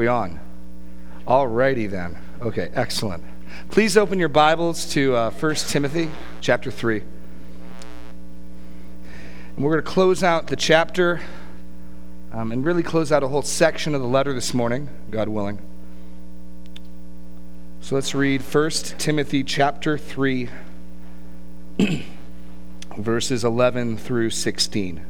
we on? All righty then. Okay, excellent. Please open your Bibles to uh, 1 Timothy chapter 3. And we're going to close out the chapter um, and really close out a whole section of the letter this morning, God willing. So let's read 1 Timothy chapter 3, verses 11 through 16.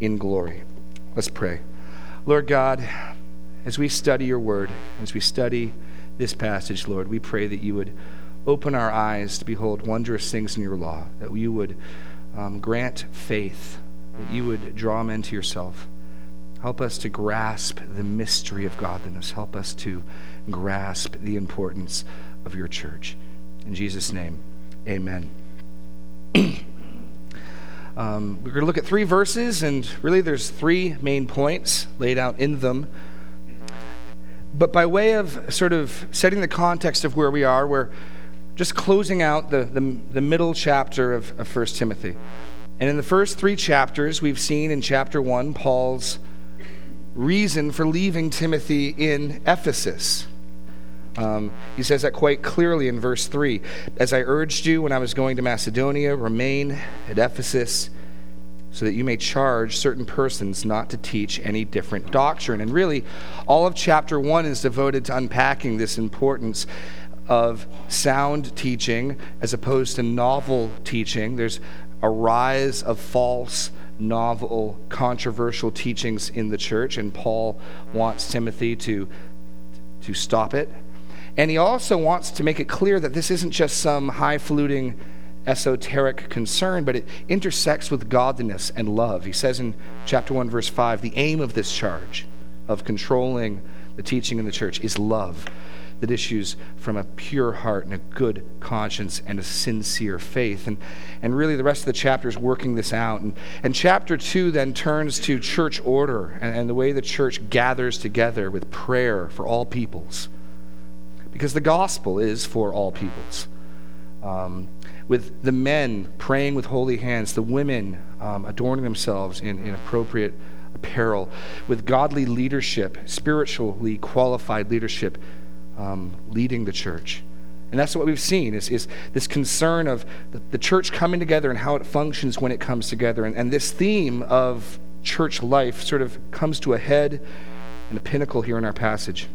in glory. Let's pray. Lord God, as we study your word, as we study this passage, Lord, we pray that you would open our eyes to behold wondrous things in your law, that you would um, grant faith, that you would draw men to yourself. Help us to grasp the mystery of godliness. Help us to grasp the importance of your church. In Jesus' name, amen. Um, we're going to look at three verses, and really there's three main points laid out in them. But by way of sort of setting the context of where we are, we're just closing out the, the, the middle chapter of, of 1 Timothy. And in the first three chapters, we've seen in chapter 1 Paul's reason for leaving Timothy in Ephesus. Um, he says that quite clearly in verse 3. As I urged you when I was going to Macedonia, remain at Ephesus so that you may charge certain persons not to teach any different doctrine. And really, all of chapter 1 is devoted to unpacking this importance of sound teaching as opposed to novel teaching. There's a rise of false novel, controversial teachings in the church, and Paul wants Timothy to, to stop it. And he also wants to make it clear that this isn't just some highfalutin esoteric concern, but it intersects with godliness and love. He says in chapter 1, verse 5 the aim of this charge of controlling the teaching in the church is love that issues from a pure heart and a good conscience and a sincere faith. And, and really, the rest of the chapter is working this out. And, and chapter 2 then turns to church order and, and the way the church gathers together with prayer for all peoples because the gospel is for all peoples. Um, with the men praying with holy hands, the women um, adorning themselves in, in appropriate apparel, with godly leadership, spiritually qualified leadership, um, leading the church. And that's what we've seen is, is this concern of the, the, church coming together and how it functions when it comes together. And, and this theme of church life sort of comes to a head and a pinnacle here in our passage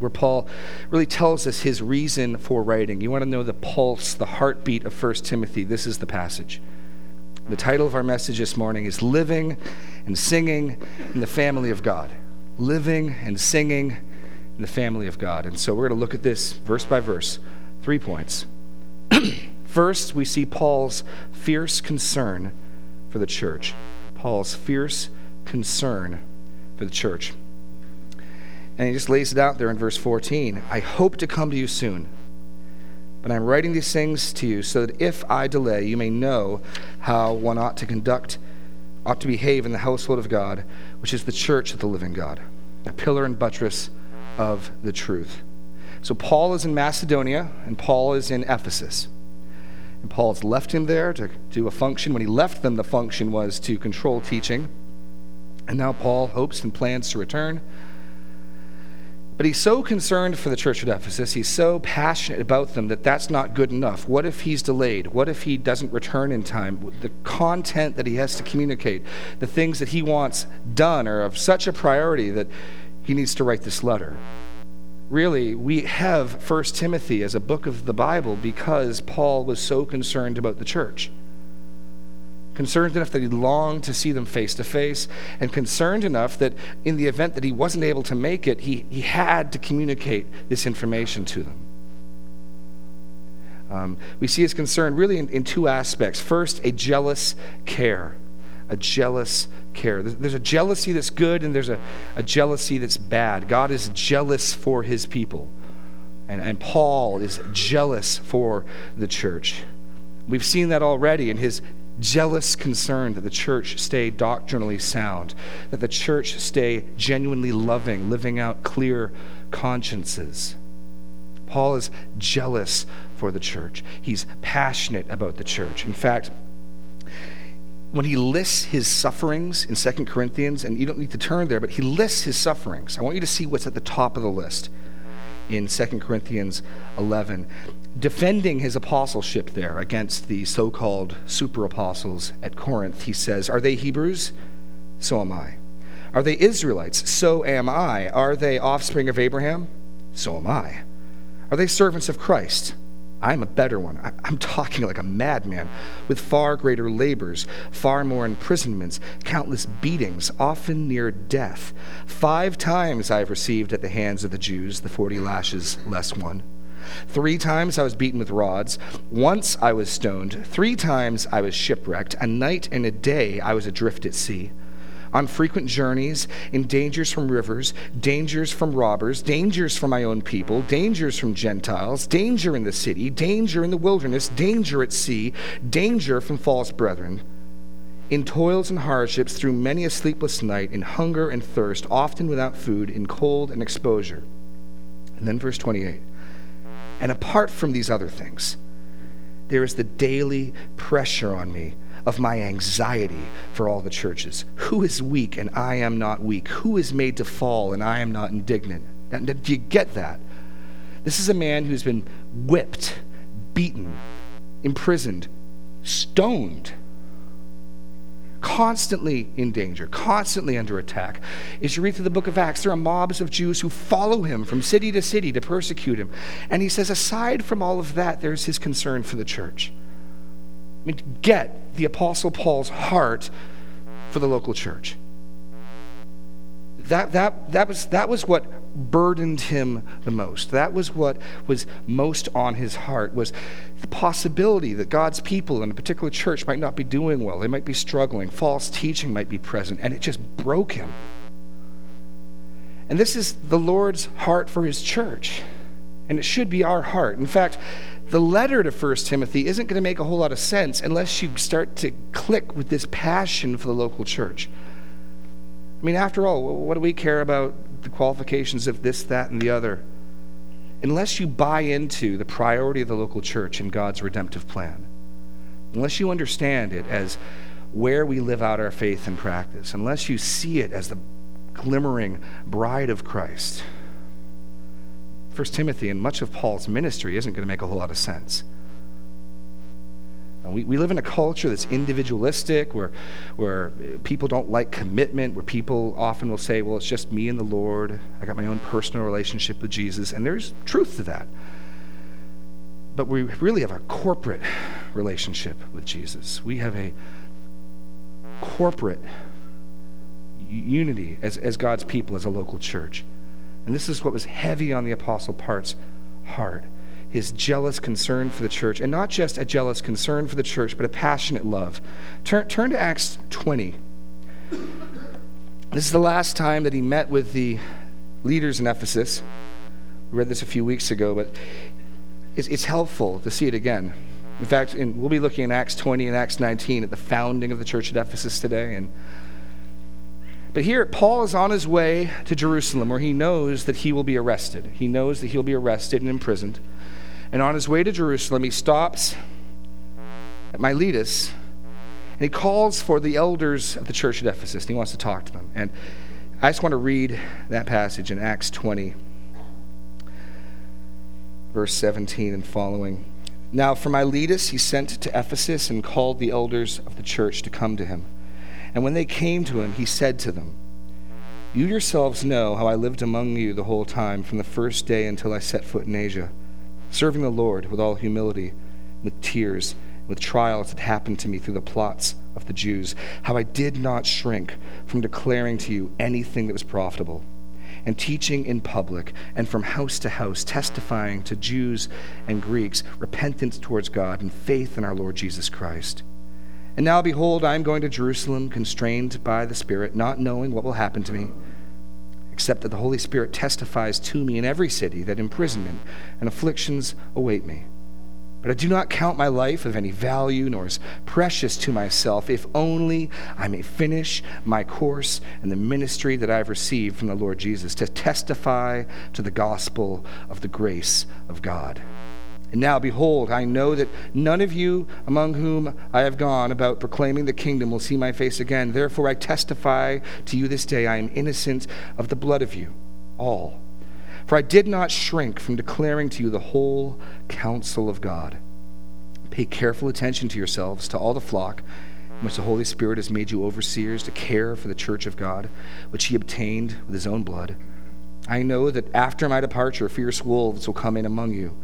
where Paul really tells us his reason for writing. You want to know the pulse, the heartbeat of 1 Timothy? This is the passage. The title of our message this morning is Living and Singing in the Family of God. Living and Singing in the Family of God. And so we're going to look at this verse by verse. Three points. First, we see Paul's fierce concern for the church. Paul's fierce concern for the church. And he just lays it out there in verse 14 I hope to come to you soon. But I'm writing these things to you so that if I delay, you may know how one ought to conduct, ought to behave in the household of God, which is the church of the living God, a pillar and buttress of the truth. So Paul is in Macedonia, and Paul is in Ephesus. And Paul has left him there to do a function. When he left them, the function was to control teaching. And now Paul hopes and plans to return but he's so concerned for the church at Ephesus, he's so passionate about them that that's not good enough. What if he's delayed? What if he doesn't return in time? The content that he has to communicate, the things that he wants done are of such a priority that he needs to write this letter. Really, we have 1 Timothy as a book of the Bible because Paul was so concerned about the church concerned enough that he longed to see them face to face, and concerned enough that in the event that he wasn't able to make it, he, he had to communicate this information to them. Um, we see his concern really in, in two aspects. First, a jealous care. a jealous care. There's a jealousy that's good and there's a, a jealousy that's bad. God is jealous for his people. And, and Paul is jealous for the church. We've seen that already in his jealous concern that the church stay doctrinally sound, that the church stay genuinely loving, living out clear consciences. Paul is jealous for the church. He's passionate about the church. In fact, when he lists his sufferings in 2 Corinthians, and you don't need to turn there, but he lists his sufferings. I want you to see what's at the top of the list in 2 Corinthians 11, defending his apostleship there against the so called super apostles at Corinth. He says, Are they Hebrews? So am I. Are they Israelites? So am I. Are they offspring of Abraham? So am I. Are they servants of Christ? I'm a better one. I, am talking like a madman, with far greater labors, far more imprisonments, countless beatings, often near death. Five times I have received at the hands of the Jews the forty lashes less one. Three times I was beaten with rods. Once I was stoned. Three times I was shipwrecked. A night and a day I was adrift at sea on frequent journeys, in dangers from rivers, dangers from robbers, dangers from my own people, dangers from Gentiles, danger in the city, danger in the wilderness, danger at sea, danger from false brethren. In toils and hardships, through many a sleepless night, in hunger and thirst, often without food, in cold and exposure. And then verse 28. And apart from these other things, there is the daily pressure on me of my anxiety for all the churches. Who is weak and I am not weak? Who is made to fall and I am not indignant? Do you get that? This is a man who's been whipped, beaten, imprisoned, stoned, constantly in danger, constantly under attack. As you read through the book of Acts, there are mobs of Jews who follow him from city to city to persecute him. And he says, aside from all of that, there's his concern for the church. I mean, get the Apostle Paul's heart for the local church. That, that, that, was, that was what burdened him the most. That was what was most on his heart was the possibility that God's people in a particular church might not be doing well. They might be struggling. False teaching might be present. And it just broke him. And this is the Lord's heart for his church. And it should be our heart. In fact, the letter to 1 Timothy isn't going to make a whole lot of sense unless you start to click with this passion for the local church. I mean, after all, what do we care about the qualifications of this, that, and the other? Unless you buy into the priority of the local church in God's redemptive plan, unless you understand it as where we live out our faith and practice, unless you see it as the glimmering bride of Christ, 1 Timothy and much of Paul's ministry isn't going to make a whole lot of sense. We, we live in a culture that's individualistic, where, where people don't like commitment, where people often will say, well, it's just me and the Lord. I got my own personal relationship with Jesus. And there's truth to that. But we really have a corporate relationship with Jesus. We have a corporate unity as, as God's people, as a local church. And this is what was heavy on the Apostle Paul's heart his jealous concern for the church, and not just a jealous concern for the church, but a passionate love. Turn, turn to Acts 20. This is the last time that he met with the leaders in Ephesus. We read this a few weeks ago, but it's, it's helpful to see it again. In fact, in, we'll be looking in Acts 20 and Acts 19 at the founding of the church at Ephesus today, and but here, Paul is on his way to Jerusalem where he knows that he will be arrested. He knows that he'll be arrested and imprisoned. And on his way to Jerusalem, he stops at Miletus and he calls for the elders of the church at Ephesus. And he wants to talk to them. And I just want to read that passage in Acts 20, verse 17 and following. Now, from Miletus, he sent to Ephesus and called the elders of the church to come to him. And when they came to him, he said to them, You yourselves know how I lived among you the whole time, from the first day until I set foot in Asia, serving the Lord with all humility, with tears, with trials that happened to me through the plots of the Jews, how I did not shrink from declaring to you anything that was profitable, and teaching in public, and from house to house, testifying to Jews and Greeks repentance towards God and faith in our Lord Jesus Christ And now, behold, I am going to Jerusalem, constrained by the Spirit, not knowing what will happen to me, except that the Holy Spirit testifies to me in every city that imprisonment and afflictions await me. But I do not count my life of any value, nor as precious to myself, if only I may finish my course and the ministry that I have received from the Lord Jesus, to testify to the gospel of the grace of God. And now, behold, I know that none of you among whom I have gone about proclaiming the kingdom will see my face again. Therefore, I testify to you this day I am innocent of the blood of you all. For I did not shrink from declaring to you the whole counsel of God. Pay careful attention to yourselves, to all the flock, in which the Holy Spirit has made you overseers to care for the church of God, which he obtained with his own blood. I know that after my departure, fierce wolves will come in among you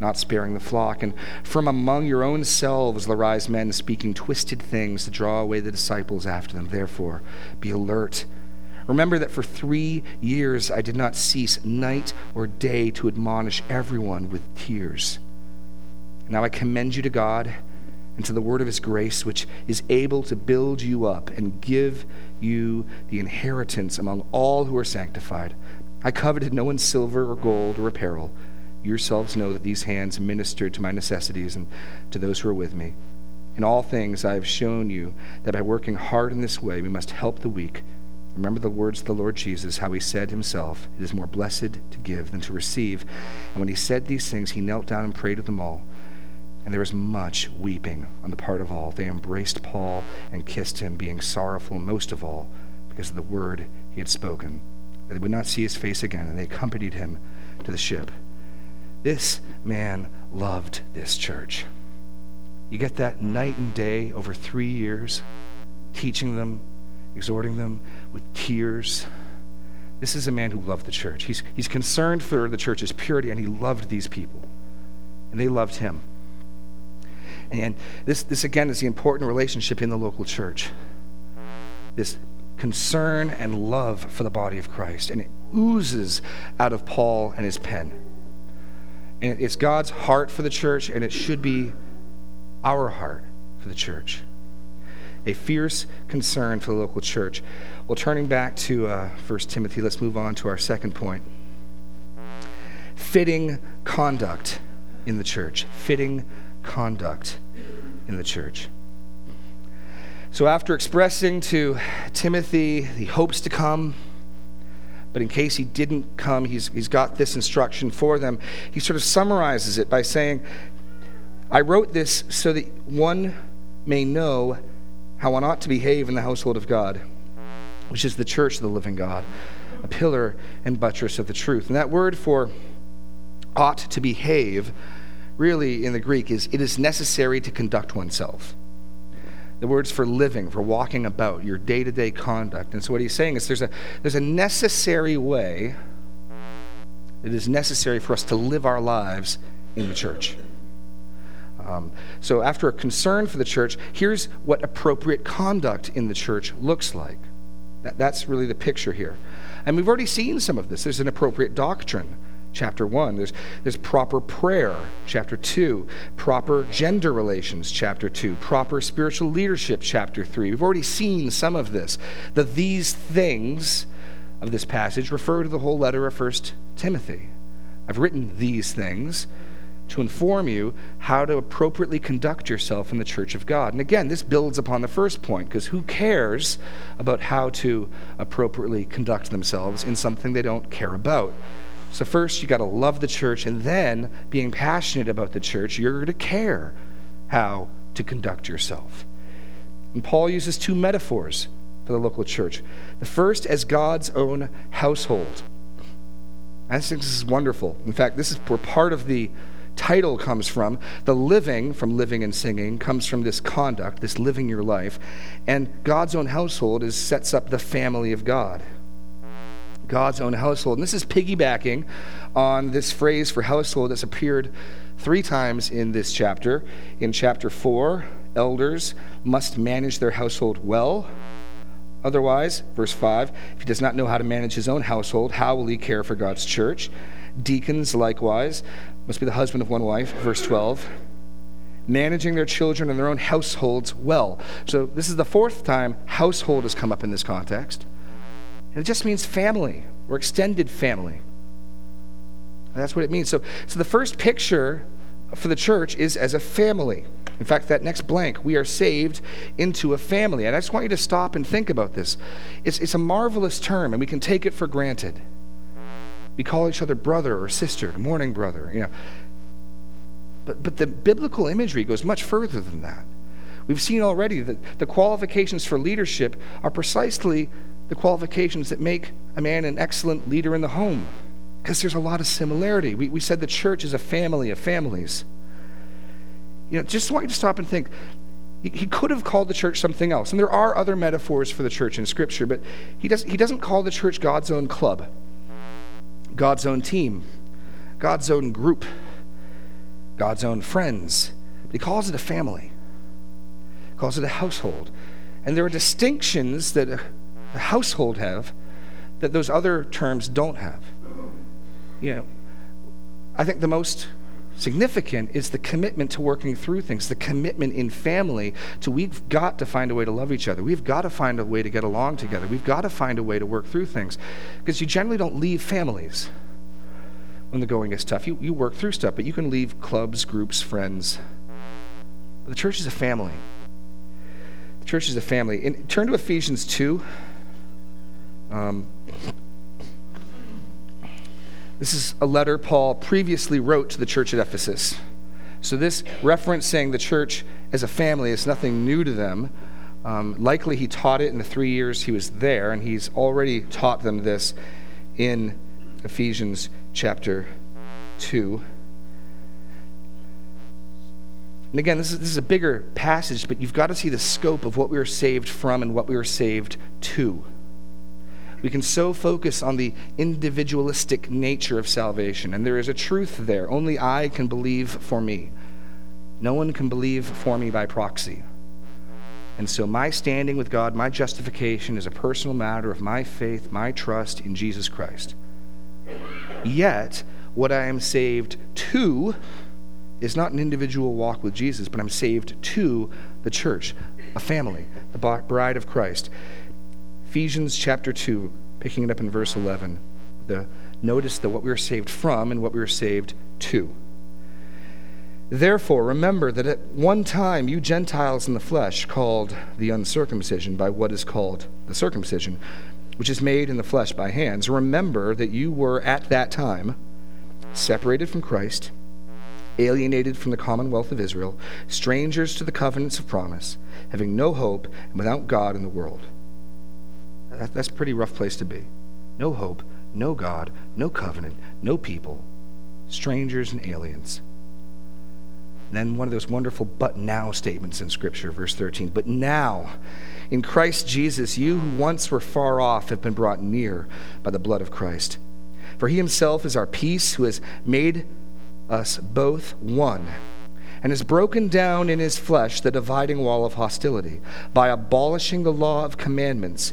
not sparing the flock. And from among your own selves will arise men speaking twisted things to draw away the disciples after them. Therefore, be alert. Remember that for three years I did not cease night or day to admonish everyone with tears. Now I commend you to God and to the word of his grace, which is able to build you up and give you the inheritance among all who are sanctified. I coveted no one's silver or gold or apparel yourselves know that these hands ministered to my necessities and to those who are with me. In all things, I have shown you that by working hard in this way, we must help the weak. Remember the words of the Lord Jesus, how he said himself, It is more blessed to give than to receive. And when he said these things, he knelt down and prayed to them all. And there was much weeping on the part of all. They embraced Paul and kissed him, being sorrowful most of all because of the word he had spoken. They would not see his face again, and they accompanied him to the ship. This man loved this church. You get that night and day over three years, teaching them, exhorting them with tears. This is a man who loved the church. He's, he's concerned for the church's purity, and he loved these people. And they loved him. And this, this again, is the important relationship in the local church. This concern and love for the body of Christ. And it oozes out of Paul and his pen. And it's God's heart for the church, and it should be our heart for the church. A fierce concern for the local church. Well, turning back to uh, 1 Timothy, let's move on to our second point fitting conduct in the church. Fitting conduct in the church. So, after expressing to Timothy the hopes to come, but in case he didn't come, he's, he's got this instruction for them. He sort of summarizes it by saying, I wrote this so that one may know how one ought to behave in the household of God, which is the church of the living God, a pillar and buttress of the truth. And that word for ought to behave, really in the Greek, is it is necessary to conduct oneself. The word's for living, for walking about, your day to day conduct. And so what he's saying is there's a, there's a necessary way, it is necessary for us to live our lives in the church. Um, so, after a concern for the church, here's what appropriate conduct in the church looks like. That, that's really the picture here. And we've already seen some of this. There's an appropriate doctrine chapter 1. There's, there's proper prayer, chapter 2. Proper gender relations, chapter 2. Proper spiritual leadership, chapter 3. We've already seen some of this. That these things of this passage refer to the whole letter of 1 Timothy. I've written these things to inform you how to appropriately conduct yourself in the church of God. And again, this builds upon the first point because who cares about how to appropriately conduct themselves in something they don't care about? So, first, you got to love the church, and then, being passionate about the church, you're going to care how to conduct yourself. And Paul uses two metaphors for the local church. The first as God's own household. I think this is wonderful. In fact, this is where part of the title comes from. The living, from living and singing, comes from this conduct, this living your life. And God's own household is sets up the family of God. God's own household. And this is piggybacking on this phrase for household that's appeared three times in this chapter. In chapter 4, elders must manage their household well. Otherwise, verse 5, if he does not know how to manage his own household, how will he care for God's church? Deacons, likewise, must be the husband of one wife, verse 12. managing their children and their own households well. So, this is the fourth time household has come up in this context. And it just means family or extended family. And that's what it means. So, so, the first picture for the church is as a family. In fact, that next blank, we are saved into a family. And I just want you to stop and think about this. It's, it's a marvelous term, and we can take it for granted. We call each other brother or sister, morning brother, you know. But, but the biblical imagery goes much further than that. We've seen already that the qualifications for leadership are precisely the qualifications that make a man an excellent leader in the home, because there's a lot of similarity. We, we said the church is a family of families. You know, just want you to stop and think. He, he could have called the church something else, and there are other metaphors for the church in Scripture, but he, does, he doesn't call the church God's own club, God's own team, God's own group. God's own friends. He calls it a family, he calls it a household. And there are distinctions that uh, household have that those other terms don't have. You know, I think the most significant is the commitment to working through things, the commitment in family to we've got to find a way to love each other. We've got to find a way to get along together. We've got to find a way to work through things. Because you generally don't leave families when the going is tough. You, you work through stuff, but you can leave clubs, groups, friends. The church is a family. The church is a family. And turn to Ephesians 2. Um, this is a letter Paul previously wrote to the church at Ephesus. So, this reference saying the church as a family is nothing new to them. Um, likely, he taught it in the three years he was there, and he's already taught them this in Ephesians chapter 2. And again, this is, this is a bigger passage, but you've got to see the scope of what we were saved from and what we were saved to. We can so focus on the individualistic nature of salvation, and there is a truth there. Only I can believe for me. No one can believe for me by proxy. And so, my standing with God, my justification, is a personal matter of my faith, my trust in Jesus Christ. Yet, what I am saved to is not an individual walk with Jesus, but I'm saved to the church, a family, the bride of Christ. Ephesians chapter 2, picking it up in verse 11. The, notice that what we are saved from and what we are saved to. Therefore, remember that at one time you Gentiles in the flesh, called the uncircumcision by what is called the circumcision, which is made in the flesh by hands, remember that you were at that time separated from Christ, alienated from the commonwealth of Israel, strangers to the covenants of promise, having no hope, and without God in the world. That's a pretty rough place to be. No hope, no God, no covenant, no people, strangers and aliens. And then one of those wonderful but now statements in Scripture, verse 13. But now, in Christ Jesus, you who once were far off have been brought near by the blood of Christ. For he himself is our peace, who has made us both one, and has broken down in his flesh the dividing wall of hostility, by abolishing the law of commandments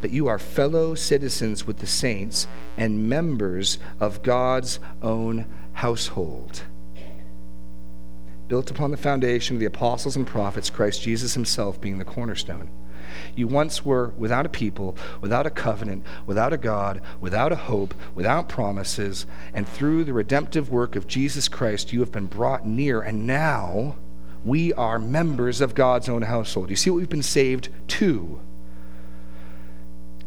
but you are fellow citizens with the saints and members of God's own household built upon the foundation of the apostles and prophets, Christ Jesus himself being the cornerstone. You once were without a people, without a covenant, without a God, without a hope, without promises, and through the redemptive work of Jesus Christ, you have been brought near, and now we are members of God's own household. You see what we've been saved to.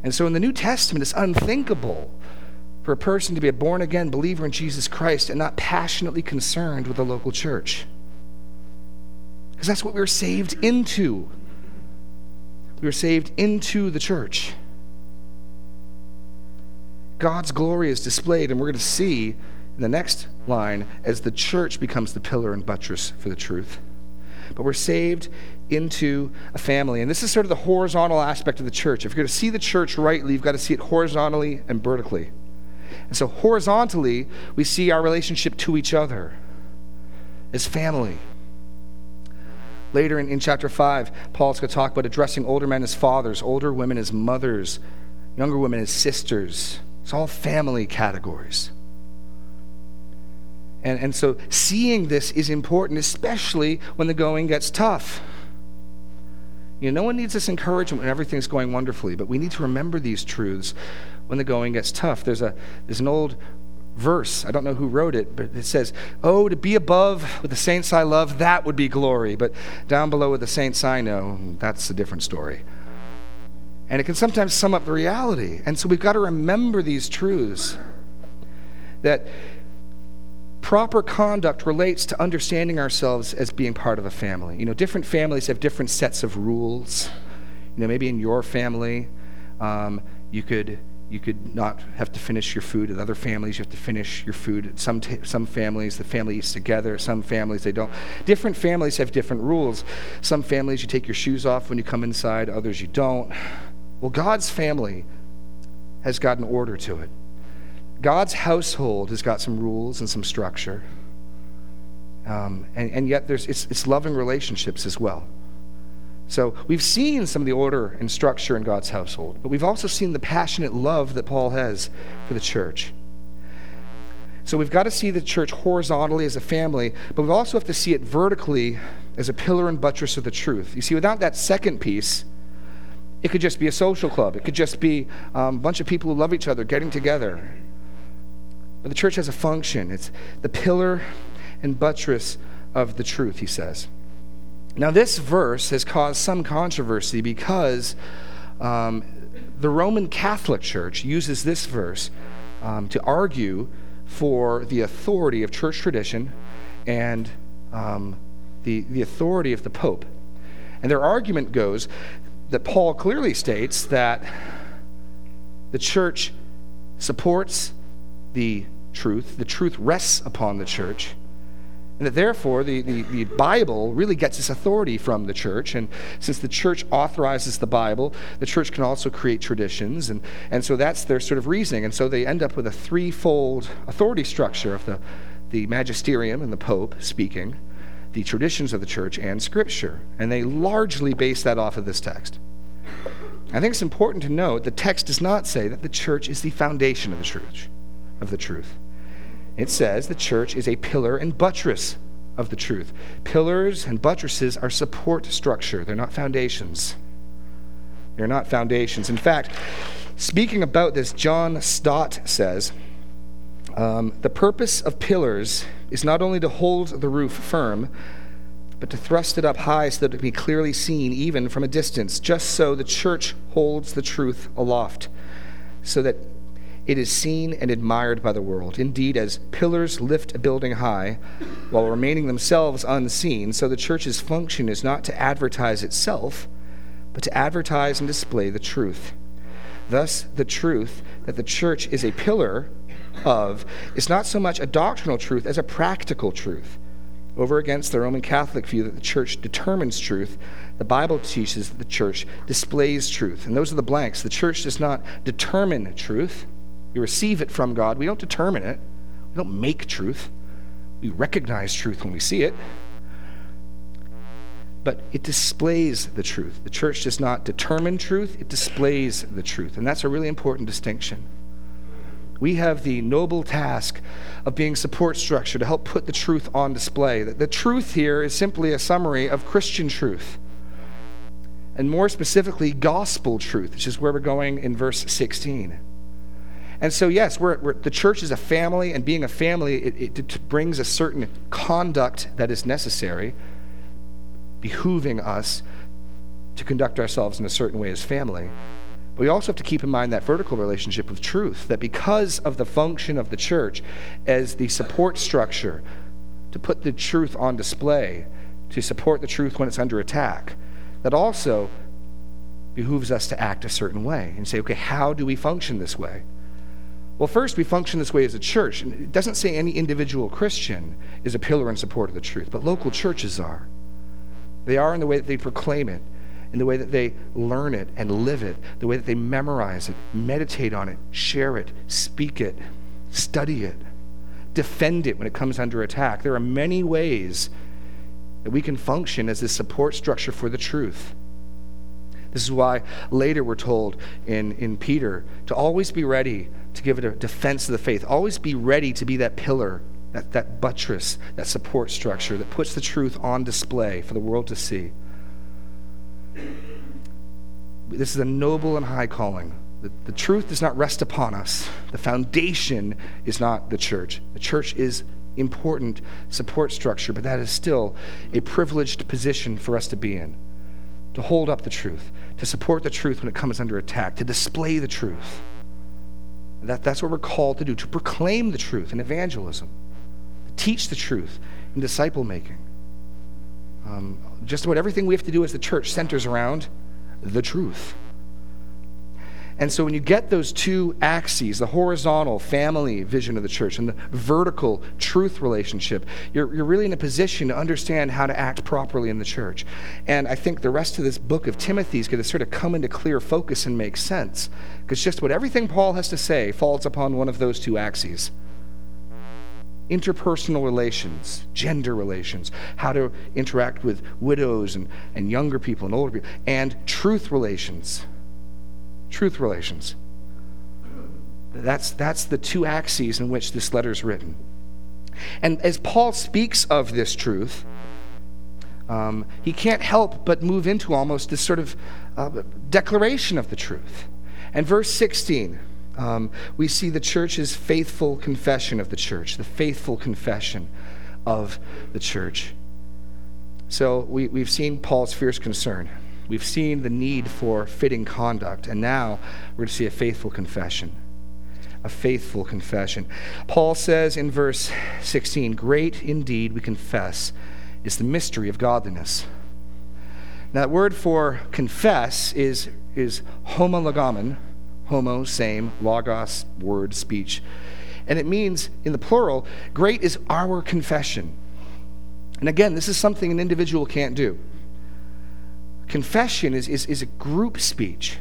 And so in the New Testament, it's unthinkable for a person to be a born again believer in Jesus Christ and not passionately concerned with the local church. Because that's what we were saved into. We were saved into the church. God's glory is displayed, and we're going to see in the next line as the church becomes the pillar and buttress for the truth. but we're saved into a family. And this is sort of the horizontal aspect of the church. If you're going to see the church rightly, you've got to see it horizontally and vertically. And so, horizontally, we see our relationship to each other as family. Later in, in chapter 5, Paul's going to talk about addressing older men as fathers, older women as mothers, younger women as sisters. It's all family categories. And, and so seeing this is important, especially when the going gets tough. You know, no one needs this encouragement when everything's going wonderfully, but we need to remember these truths when the going gets tough. There's, a, there's an old verse, I don't know who wrote it, but it says, Oh, to be above with the saints I love, that would be glory. But down below with the saints I know, that's a different story. And it can sometimes sum up the reality. And so we've got to remember these truths that proper conduct relates to understanding ourselves as being part of a family. You know, different families have different sets of rules. You know, maybe in your family, um, you could you could not have to finish your food. In other families, you have to finish your food. Some t- some families, the family eats together. Some families, they don't. Different families have different rules. Some families, you take your shoes off when you come inside. Others, you don't. Well, God's family has got an order to it. God's household has got some rules and some structure. Um, and, and yet there's, it's, it's loving relationships as well. So we've seen some of the order and structure in God's household, but we've also seen the passionate love that Paul has for the church. So we've got to see the church horizontally as a family, but we also have to see it vertically as a pillar and buttress of the truth. You see, without that second piece, it could just be a social club. It could just be um, a bunch of people who love each other getting together. But the church has a function. It's the pillar and buttress of the truth, he says. Now, this verse has caused some controversy because um, the Roman Catholic Church uses this verse um, to argue for the authority of church tradition and um, the, the authority of the Pope. And their argument goes that Paul clearly states that the church supports the truth, the truth rests upon the church, and that therefore the, the, the, Bible really gets its authority from the church. And since the church authorizes the Bible, the church can also create traditions. And, and so that's their sort of reasoning. And so they end up with a threefold authority structure of the, the magisterium and the pope speaking, the traditions of the church, and scripture. And they largely base that off of this text. I think it's important to note the text does not say that the church is the foundation of the church of the truth. It says the church is a pillar and buttress of the truth. Pillars and buttresses are support structure, they're not foundations. They're not foundations. In fact, speaking about this, John Stott says um, the purpose of pillars is not only to hold the roof firm, but to thrust it up high so that it be clearly seen even from a distance, just so the church holds the truth aloft, so that it is seen and admired by the world. Indeed, as pillars lift a building high while remaining themselves unseen, so the church's function is not to advertise itself, but to advertise and display the truth. Thus, the truth that the church is a pillar of is not so much a doctrinal truth as a practical truth. Over against the Roman Catholic view that the church determines truth, the Bible teaches that the church displays truth. And those are the blanks. The church does not determine truth, we receive it from God. We don't determine it, we don't make truth. We recognize truth when we see it. But it displays the truth. The church does not determine truth, it displays the truth. And that's a really important distinction. We have the noble task of being support structure to help put the truth on display. The truth here is simply a summary of Christian truth. And more specifically, gospel truth, which is where we're going in verse 16. And so, yes, we're, we're, the church is a family, and being a family, it, it brings a certain conduct that is necessary, behooving us to conduct ourselves in a certain way as family. But we also have to keep in mind that vertical relationship with truth, that because of the function of the church as the support structure to put the truth on display, to support the truth when it's under attack, that also behooves us to act a certain way and say, okay, how do we function this way? Well, first, we function this way as a church. It doesn't say any individual Christian is a pillar and support of the truth, but local churches are. They are in the way that they proclaim it, in the way that they learn it and live it, the way that they memorize it, meditate on it, share it, speak it, study it, defend it when it comes under attack. There are many ways that we can function as a support structure for the truth. This is why later we're told in, in Peter to always be ready to give it a defense of the faith. Always be ready to be that pillar, that, that buttress, that support structure that puts the truth on display for the world to see. This is a noble and high calling. The, the truth does not rest upon us. The foundation is not the church. The church is important support structure, but that is still a privileged position for us to be in to hold up the truth, to support the truth when it comes under attack, to display the truth. That, that's what we're called to do, to proclaim the truth in evangelism, to teach the truth in disciple making. Um, just about everything we have to do as the church centers around the truth. And so when you get those two axes, the horizontal family vision of the church and the vertical truth relationship, you're, you're really in a position to understand how to act properly in the church. And I think the rest of this book of Timothy is going to sort of come into clear focus and make sense. Because just what everything Paul has to say falls upon one of those two axes interpersonal relations, gender relations, how to interact with widows and, and younger people and older people, and truth relations truth relations. That's, that's the two axes in which this letter is written. And as Paul speaks of this truth, um, he can't help but move into almost this sort of uh, declaration of the truth. And verse 16, um, we see the church's faithful confession of the church, the faithful confession of the church. So we, we've seen Paul's fierce concern. We've seen the need for fitting conduct, and now we're going to see a faithful confession. A faithful confession. Paul says in verse 16, Great indeed, we confess, is the mystery of godliness. Now, that word for confess is, is homologamon, homo, same, logos, word, speech. And it means, in the plural, great is our confession. And again, this is something an individual can't do. Confession is, is, is a group speech.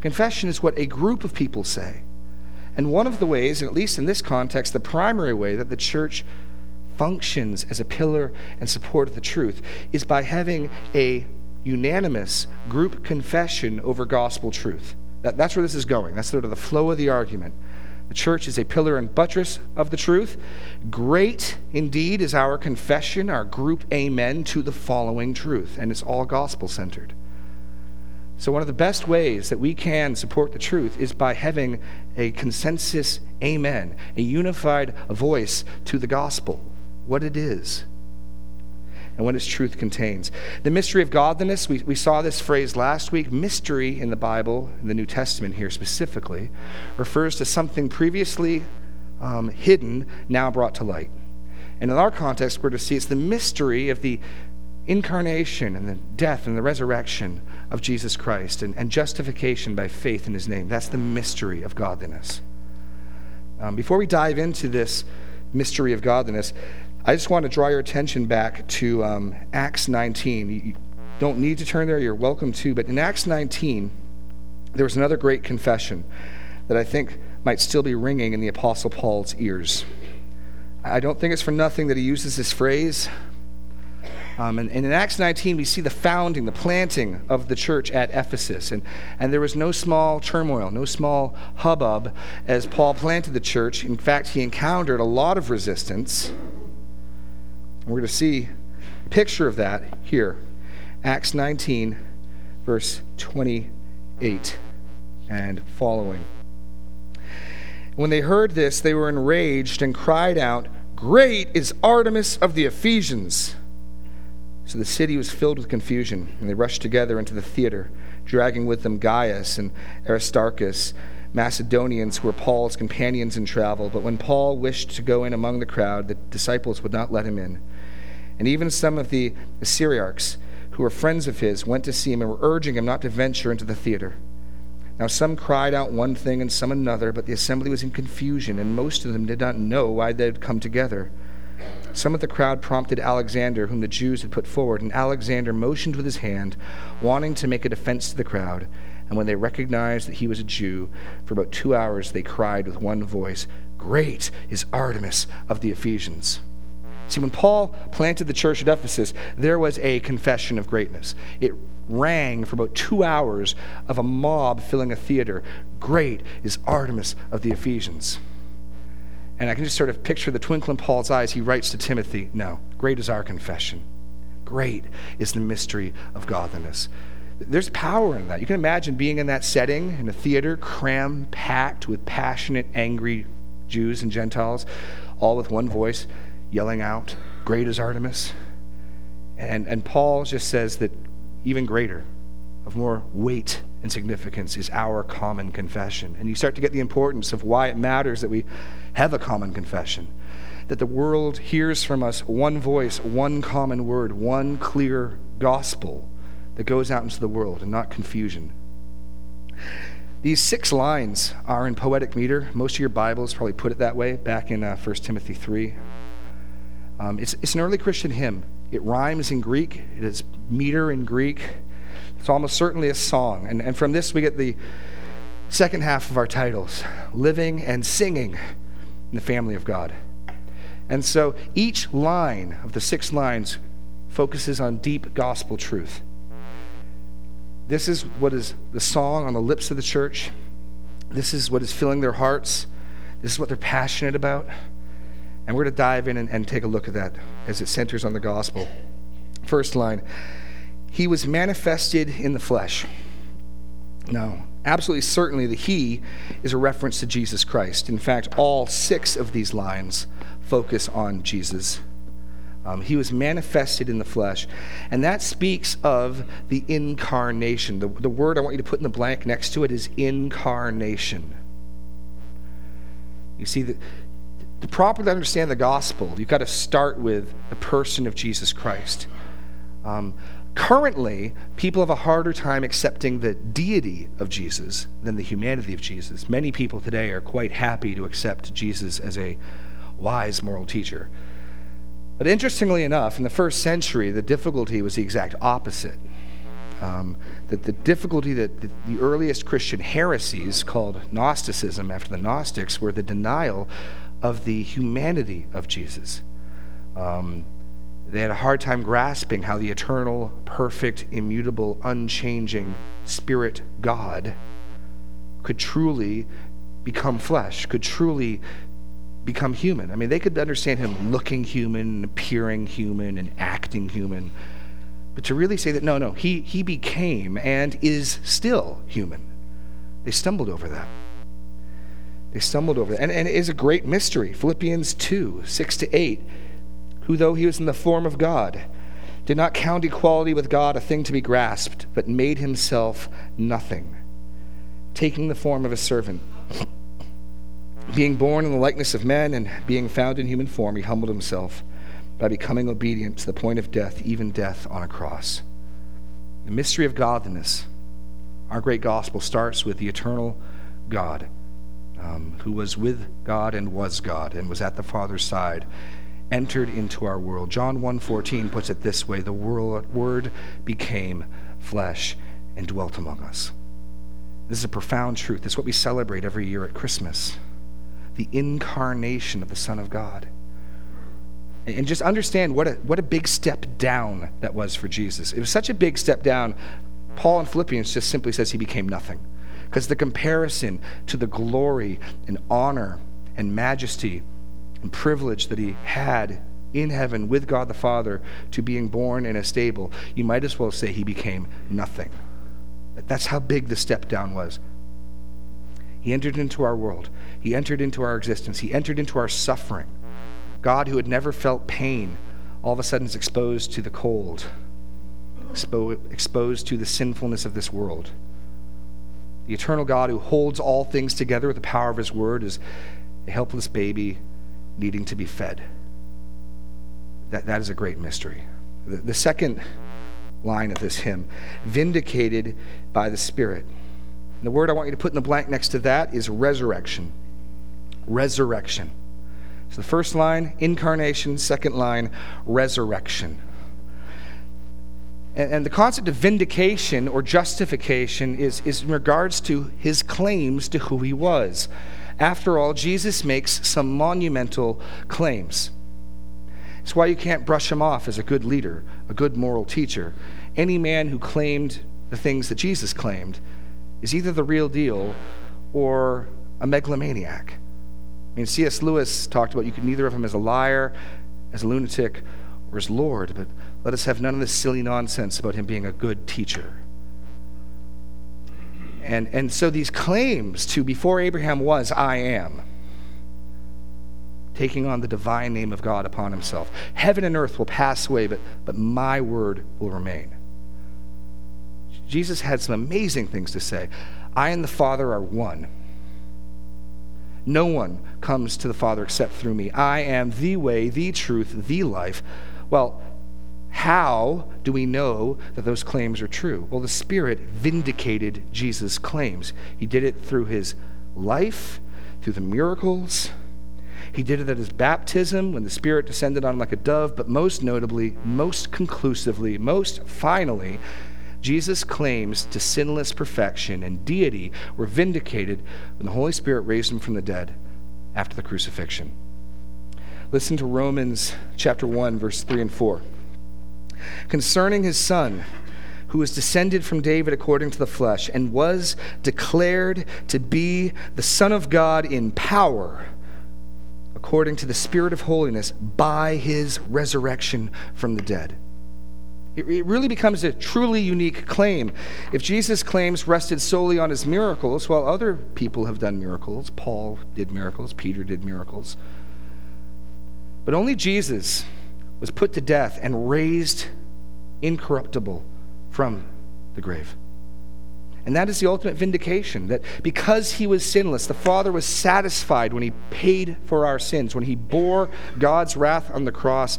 Confession is what a group of people say. And one of the ways, at least in this context, the primary way that the church functions as a pillar and support of the truth is by having a unanimous group confession over gospel truth. That, that's where this is going. That's sort of the flow of the argument. The church is a pillar and buttress of the truth. Great indeed is our confession, our group amen to the following truth, and it's all gospel centered. So, one of the best ways that we can support the truth is by having a consensus amen, a unified voice to the gospel, what it is, and what its truth contains. The mystery of godliness, we, we saw this phrase last week. Mystery in the Bible, in the New Testament here specifically, refers to something previously um, hidden, now brought to light. And in our context, we're to see it's the mystery of the incarnation and the death and the resurrection of Jesus Christ and, and justification by faith in his name. That's the mystery of godliness. Um, before we dive into this mystery of godliness, I just want to draw your attention back to um, Acts 19. You don't need to turn there, you're welcome to. But in Acts 19, there was another great confession that I think might still be ringing in the Apostle Paul's ears. I don't think it's for nothing that he uses this phrase. Um, and, and, in Acts 19, we see the founding, the planting of the church at Ephesus. And, and there was no small turmoil, no small hubbub as Paul planted the church. In fact, he encountered a lot of resistance. We're going to see a picture of that here. Acts 19, verse 28 and following. When they heard this, they were enraged and cried out, Great is Artemis of the Ephesians! So the city was filled with confusion, and they rushed together into the theater, dragging with them Gaius and Aristarchus, Macedonians who were Paul's companions in travel. But when Paul wished to go in among the crowd, the disciples would not let him in. And even some of the Asiarchs, who were friends of his, went to see him and were urging him not to venture into the theater. Now some cried out one thing and some another, but the assembly was in confusion, and most of them did not know why they had come together. some of the crowd prompted Alexander, whom the Jews had put forward, and Alexander motioned with his hand, wanting to make a defense to the crowd. And when they recognized that he was a Jew, for about two hours they cried with one voice, Great is Artemis of the Ephesians. See, when Paul planted the church at Ephesus, there was a confession of greatness. It rang for about two hours of a mob filling a theater. Great is Artemis of the Ephesians. And I can just sort of picture the twinkle in Paul's eyes. He writes to Timothy, No, great is our confession. Great is the mystery of godliness. There's power in that. You can imagine being in that setting, in a theater, cram packed with passionate, angry Jews and Gentiles, all with one voice, yelling out, Great is Artemis. And, and Paul just says that even greater, of more weight and significance, is our common confession. And you start to get the importance of why it matters that we have a common confession. That the world hears from us one voice, one common word, one clear gospel that goes out into the world and not confusion. These six lines are in poetic meter. Most of your Bibles probably put it that way back in uh, 1 Timothy 3. Um, it's, it's an early Christian hymn. It rhymes in Greek, it is meter in Greek. It's almost certainly a song. And, and from this, we get the second half of our titles living and singing in the family of God. And so each line of the six lines focuses on deep gospel truth. This is what is the song on the lips of the church. This is what is filling their hearts. This is what they're passionate about. And we're going to dive in and, and take a look at that as it centers on the gospel. First line He was manifested in the flesh. Now, absolutely certainly the He is a reference to Jesus Christ. In fact, all six of these lines focus on Jesus. Um, he was manifested in the flesh. And that speaks of the incarnation. The, the word I want you to put in the blank next to it is incarnation. You see, the, to properly understand the gospel, you've got to start with the person of Jesus Christ. Um, Currently, people have a harder time accepting the deity of Jesus than the humanity of Jesus. Many people today are quite happy to accept Jesus as a wise moral teacher. But interestingly enough, in the first century, the difficulty was the exact opposite. Um, that the difficulty that the, the, earliest Christian heresies, called Gnosticism after the Gnostics, were the denial of the humanity of Jesus. Um, they had a hard time grasping how the eternal, perfect, immutable, unchanging Spirit God could truly become flesh, could truly become human. I mean, they could understand him looking human, appearing human, and acting human. But to really say that, no, no, he, he became and is still human, they stumbled over that. They stumbled over that. And, and it is a great mystery. Philippians 2 6 to 8 who, though he was in the form of God, did not count equality with God a thing to be grasped, but made himself nothing, taking the form of a servant. Being born in the likeness of men and being found in human form, he humbled himself by becoming obedient to the point of death, even death on a cross. The mystery of godliness, our great gospel, starts with the eternal God, um, who was with God and was God and was at the Father's side entered into our world. John 1:14 puts it this way, the word became flesh and dwelt among us. This is a profound truth. It's what we celebrate every year at Christmas. The incarnation of the Son of God. And just understand what a, what a big step down that was for Jesus. It was such a big step down. Paul in Philippians just simply says he became nothing. Because the comparison to the glory and honor and majesty and privilege that he had in heaven with God the Father to being born in a stable, you might as well say he became nothing. That's how big the step down was. He entered into our world, he entered into our existence, he entered into our suffering. God, who had never felt pain, all of a sudden is exposed to the cold, expo- exposed to the sinfulness of this world. The eternal God, who holds all things together with the power of his word, is a helpless baby needing to be fed. That, that is a great mystery. The, the second line of this hymn vindicated by the Spirit. And the word I want you to put in the blank next to that is resurrection. Resurrection. So the first line, incarnation, second line, resurrection. And, and the concept of vindication or justification is, is in regards to his claims to who he was. After all, Jesus makes some monumental claims. It's why you can't brush him off as a good leader, a good moral teacher. Any man who claimed the things that Jesus claimed is either the real deal or a megalomaniac. I mean, C.S. Lewis talked about you could neither of them as a liar, as a lunatic, or as Lord, but let us have none of this silly nonsense about him being a good teacher. And, and so these claims to before Abraham was, I am, taking on the divine name of God upon himself. Heaven and earth will pass away, but, but my word will remain. Jesus had some amazing things to say. I and the Father are one. No one comes to the Father except through me. I am the way, the truth, the life. Well, how do we know that those claims are true? Well, the Spirit vindicated Jesus' claims. He did it through his life, through the miracles. He did it at his baptism when the Spirit descended on him like a dove, but most notably, most conclusively, most finally, Jesus' claims to sinless perfection and deity were vindicated when the Holy Spirit raised him from the dead after the crucifixion. Listen to Romans chapter 1 verse 3 and 4. Concerning his son, who was descended from David according to the flesh and was declared to be the son of God in power according to the spirit of holiness by his resurrection from the dead it really becomes a truly unique claim. If Jesus' claims rested solely on his miracles, while other people have done miracles, Paul did miracles, Peter did miracles, but only Jesus was put to death and raised incorruptible from the grave. And that is the ultimate vindication that because he was sinless, the Father was satisfied when he paid for our sins, when he bore God's wrath on the cross,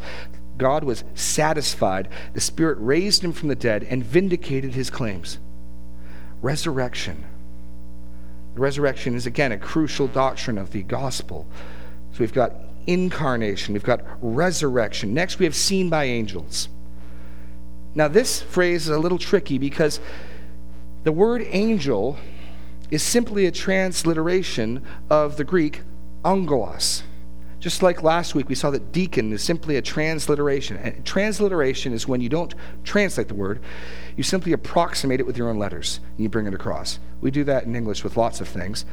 God was satisfied. The Spirit raised him from the dead and vindicated his claims. Resurrection. The resurrection is, again, a crucial doctrine of the gospel. So we've got incarnation, we've got resurrection. Next, we have seen by angels. Now, this phrase is a little tricky because the word angel is simply a transliteration of the Greek angelos. Just like last week, we saw that deacon is simply a transliteration. And transliteration is when you don't translate the word, you simply approximate it with your own letters and you bring it across. We do that in English with lots of things.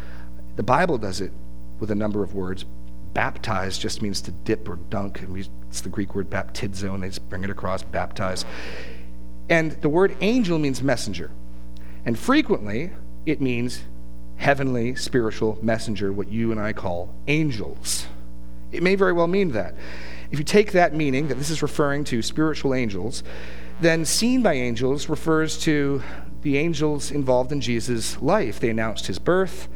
The Bible does it with a number of words. Baptize just means to dip or dunk, and it's the Greek word baptizo, and they just bring it across, baptize. And the word angel means messenger. And frequently, it means heavenly spiritual messenger, what you and I call angels. It may very well mean that. If you take that meaning, that this is referring to spiritual angels, then seen by angels refers to the angels involved in Jesus' life. They announced his birth,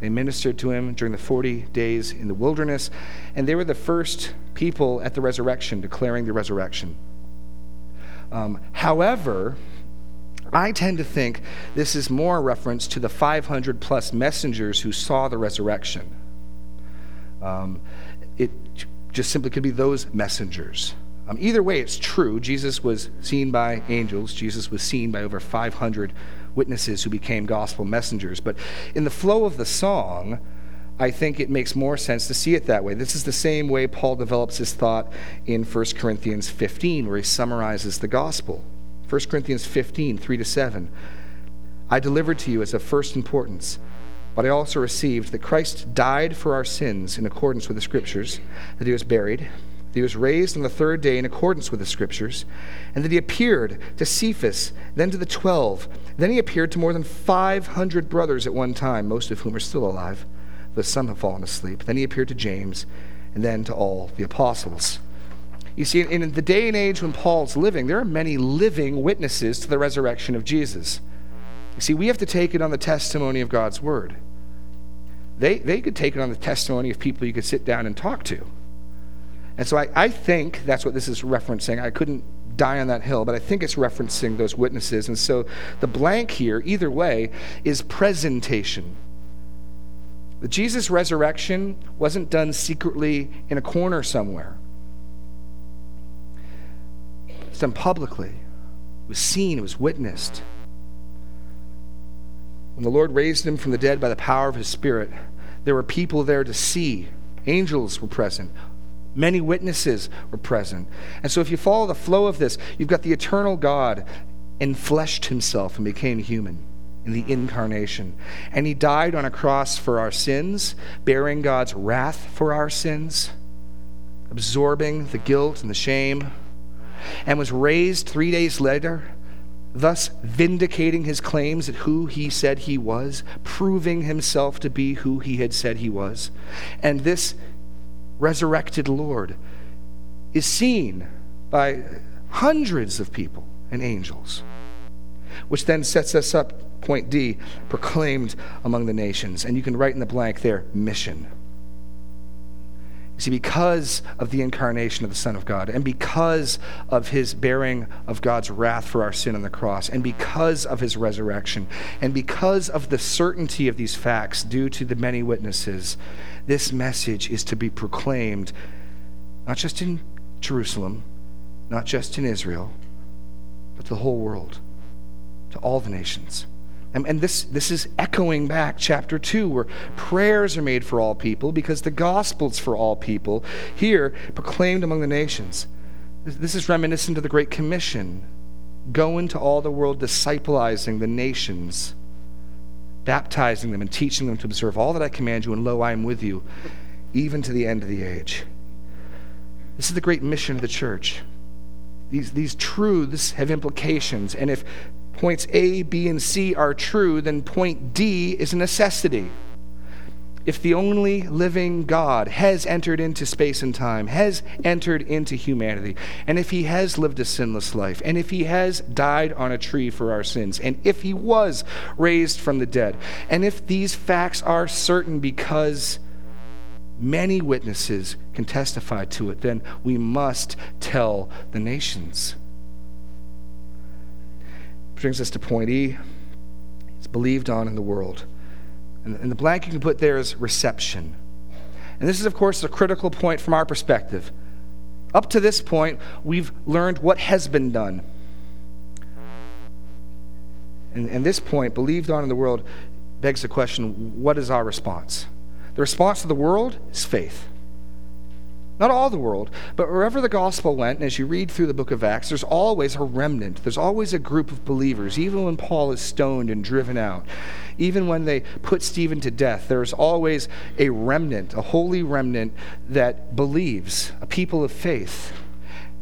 they ministered to him during the 40 days in the wilderness, and they were the first people at the resurrection declaring the resurrection. Um, however, I tend to think this is more a reference to the 500 plus messengers who saw the resurrection. Um, just simply could be those messengers. Um, either way, it's true. Jesus was seen by angels, Jesus was seen by over 500 witnesses who became gospel messengers. But in the flow of the song, I think it makes more sense to see it that way. This is the same way Paul develops his thought in 1 Corinthians 15, where he summarizes the gospel. 1 Corinthians 15, 3 to 7. I delivered to you as of first importance but I also received that Christ died for our sins in accordance with the Scriptures, that he was buried, that he was raised on the third day in accordance with the Scriptures, and that he appeared to Cephas, then to the twelve. Then he appeared to more than 500 brothers at one time, most of whom are still alive, though some have fallen asleep. Then he appeared to James, and then to all the apostles. You see, in the day and age when Paul's living, there are many living witnesses to the resurrection of Jesus. You see, we have to take it on the testimony of God's word. They, they could take it on the testimony of people you could sit down and talk to. And so I, I think that's what this is referencing. I couldn't die on that hill, but I think it's referencing those witnesses. And so the blank here, either way, is presentation. The Jesus' resurrection wasn't done secretly in a corner somewhere. It's done publicly. It was seen, it was witnessed. When the Lord raised him from the dead by the power of his Spirit, there were people there to see. Angels were present. Many witnesses were present. And so, if you follow the flow of this, you've got the eternal God enfleshed himself and became human in the incarnation. And he died on a cross for our sins, bearing God's wrath for our sins, absorbing the guilt and the shame, and was raised three days later, thus vindicating his claims at who he said he was, proving himself to be who he had said he was. And this resurrected Lord is seen by hundreds of people and angels, which then sets us up, point D, proclaimed among the nations. And you can write in the blank there, mission. See, because of the incarnation of the Son of God, and because of his bearing of God's wrath for our sin on the cross, and because of his resurrection, and because of the certainty of these facts due to the many witnesses, this message is to be proclaimed not just in Jerusalem, not just in Israel, but to the whole world, to all the nations. And, and, this, this is echoing back chapter 2, where prayers are made for all people because the gospel's for all people, here proclaimed among the nations. This, is reminiscent of the Great Commission go into all the world, disciplizing the nations, baptizing them, and teaching them to observe all that I command you, and lo, I am with you, even to the end of the age. This is the great mission of the church these, these truths have implications. And if points A, B, and C are true, then point D is a necessity. If the only living God has entered into space and time, has entered into humanity, and if he has lived a sinless life, and if he has died on a tree for our sins, and if he was raised from the dead, and if these facts are certain because many witnesses can testify to it, then we must tell the nations. Brings us to point E. It's believed on in the world. And, the blank you can put there is reception. And this is, of course, a critical point from our perspective. Up to this point, we've learned what has been done. And, and this point, believed on in the world, begs the question what is our response? The response of the world is faith. Not all the world, but wherever the gospel went, and as you read through the book of Acts, there's always a remnant. There's always a group of believers, even when Paul is stoned and driven out. Even when they put Stephen to death, there's always a remnant, a holy remnant that believes, a people of faith.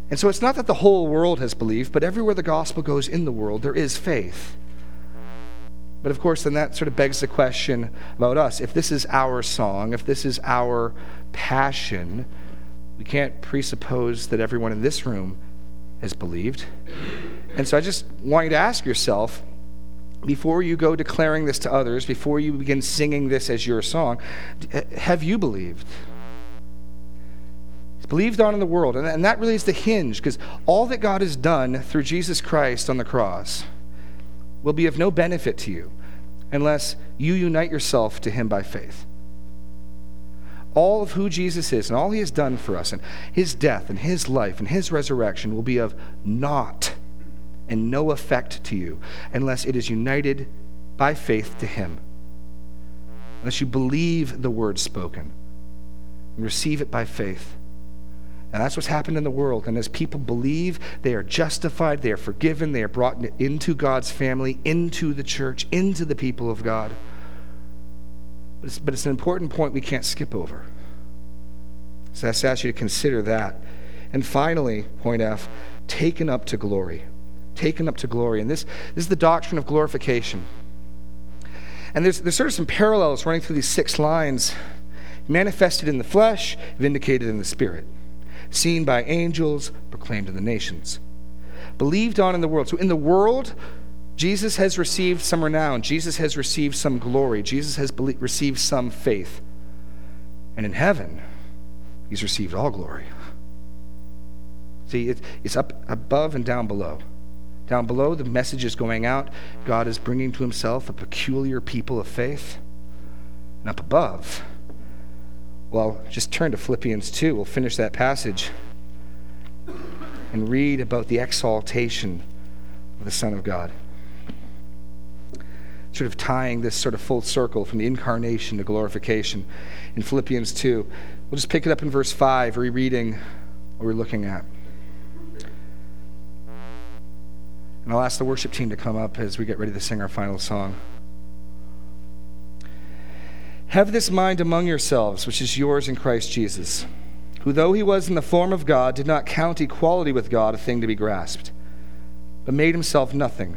And so it's not that the whole world has believed, but everywhere the gospel goes in the world, there is faith. But of course, then that sort of begs the question about us. If this is our song, if this is our passion, we can't presuppose that everyone in this room has believed. And so I just want you to ask yourself before you go declaring this to others, before you begin singing this as your song, have you believed? It's believed on in the world. And that really is the hinge, because all that God has done through Jesus Christ on the cross will be of no benefit to you unless you unite yourself to him by faith. All of who Jesus is and all he has done for us, and his death and his life and his resurrection will be of naught and no effect to you unless it is united by faith to him. Unless you believe the word spoken and receive it by faith. And that's what's happened in the world. And as people believe, they are justified, they are forgiven, they are brought into God's family, into the church, into the people of God. But it's, but it's an important point we can't skip over. So I ask you to consider that. And finally, point F, taken up to glory. Taken up to glory. And this, this is the doctrine of glorification. And there's, there's sort of some parallels running through these six lines manifested in the flesh, vindicated in the spirit seen by angels, proclaimed to the nations, believed on in the world. So in the world, Jesus has received some renown, Jesus has received some glory, Jesus has received some faith. And in heaven, he's received all glory. See, it, it's up above and down below. Down below, the message is going out. God is bringing to himself a peculiar people of faith. and up above. Well, just turn to Philippians 2. We'll finish that passage and read about the exaltation of the Son of God. Sort of tying this sort of full circle from the incarnation to glorification in Philippians 2. We'll just pick it up in verse 5, rereading what we're looking at. And I'll ask the worship team to come up as we get ready to sing our final song. Have this mind among yourselves, which is yours in Christ Jesus, who, though he was in the form of God, did not count equality with God a thing to be grasped, but made himself nothing,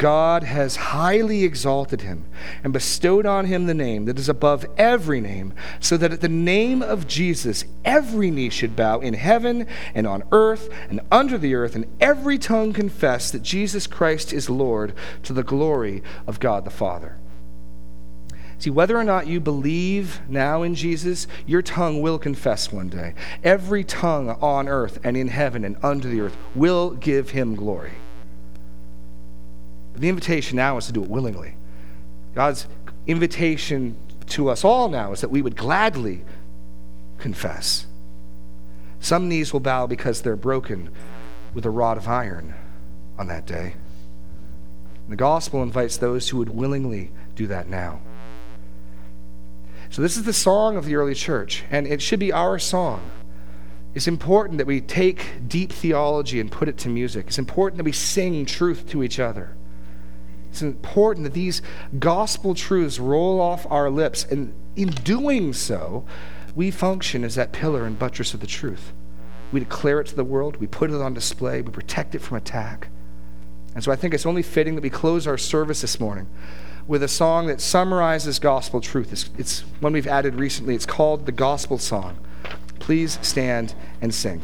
God has highly exalted him and bestowed on him the name that is above every name, so that at the name of Jesus every knee should bow in heaven and on earth and under the earth, and every tongue confess that Jesus Christ is Lord to the glory of God the Father. See, whether or not you believe now in Jesus, your tongue will confess one day. Every tongue on earth and in heaven and under the earth will give him glory. The invitation now is to do it willingly. God's invitation to us all now is that we would gladly confess. Some knees will bow because they're broken with a rod of iron on that day. The gospel invites those who would willingly do that now. So, this is the song of the early church, and it should be our song. It's important that we take deep theology and put it to music. It's important that we sing truth to each other. It's important that these gospel truths roll off our lips, and in doing so, we function as that pillar and buttress of the truth. We declare it to the world, we put it on display, we protect it from attack. And so I think it's only fitting that we close our service this morning with a song that summarizes gospel truth. It's, it's one we've added recently. It's called the Gospel Song. Please stand and sing.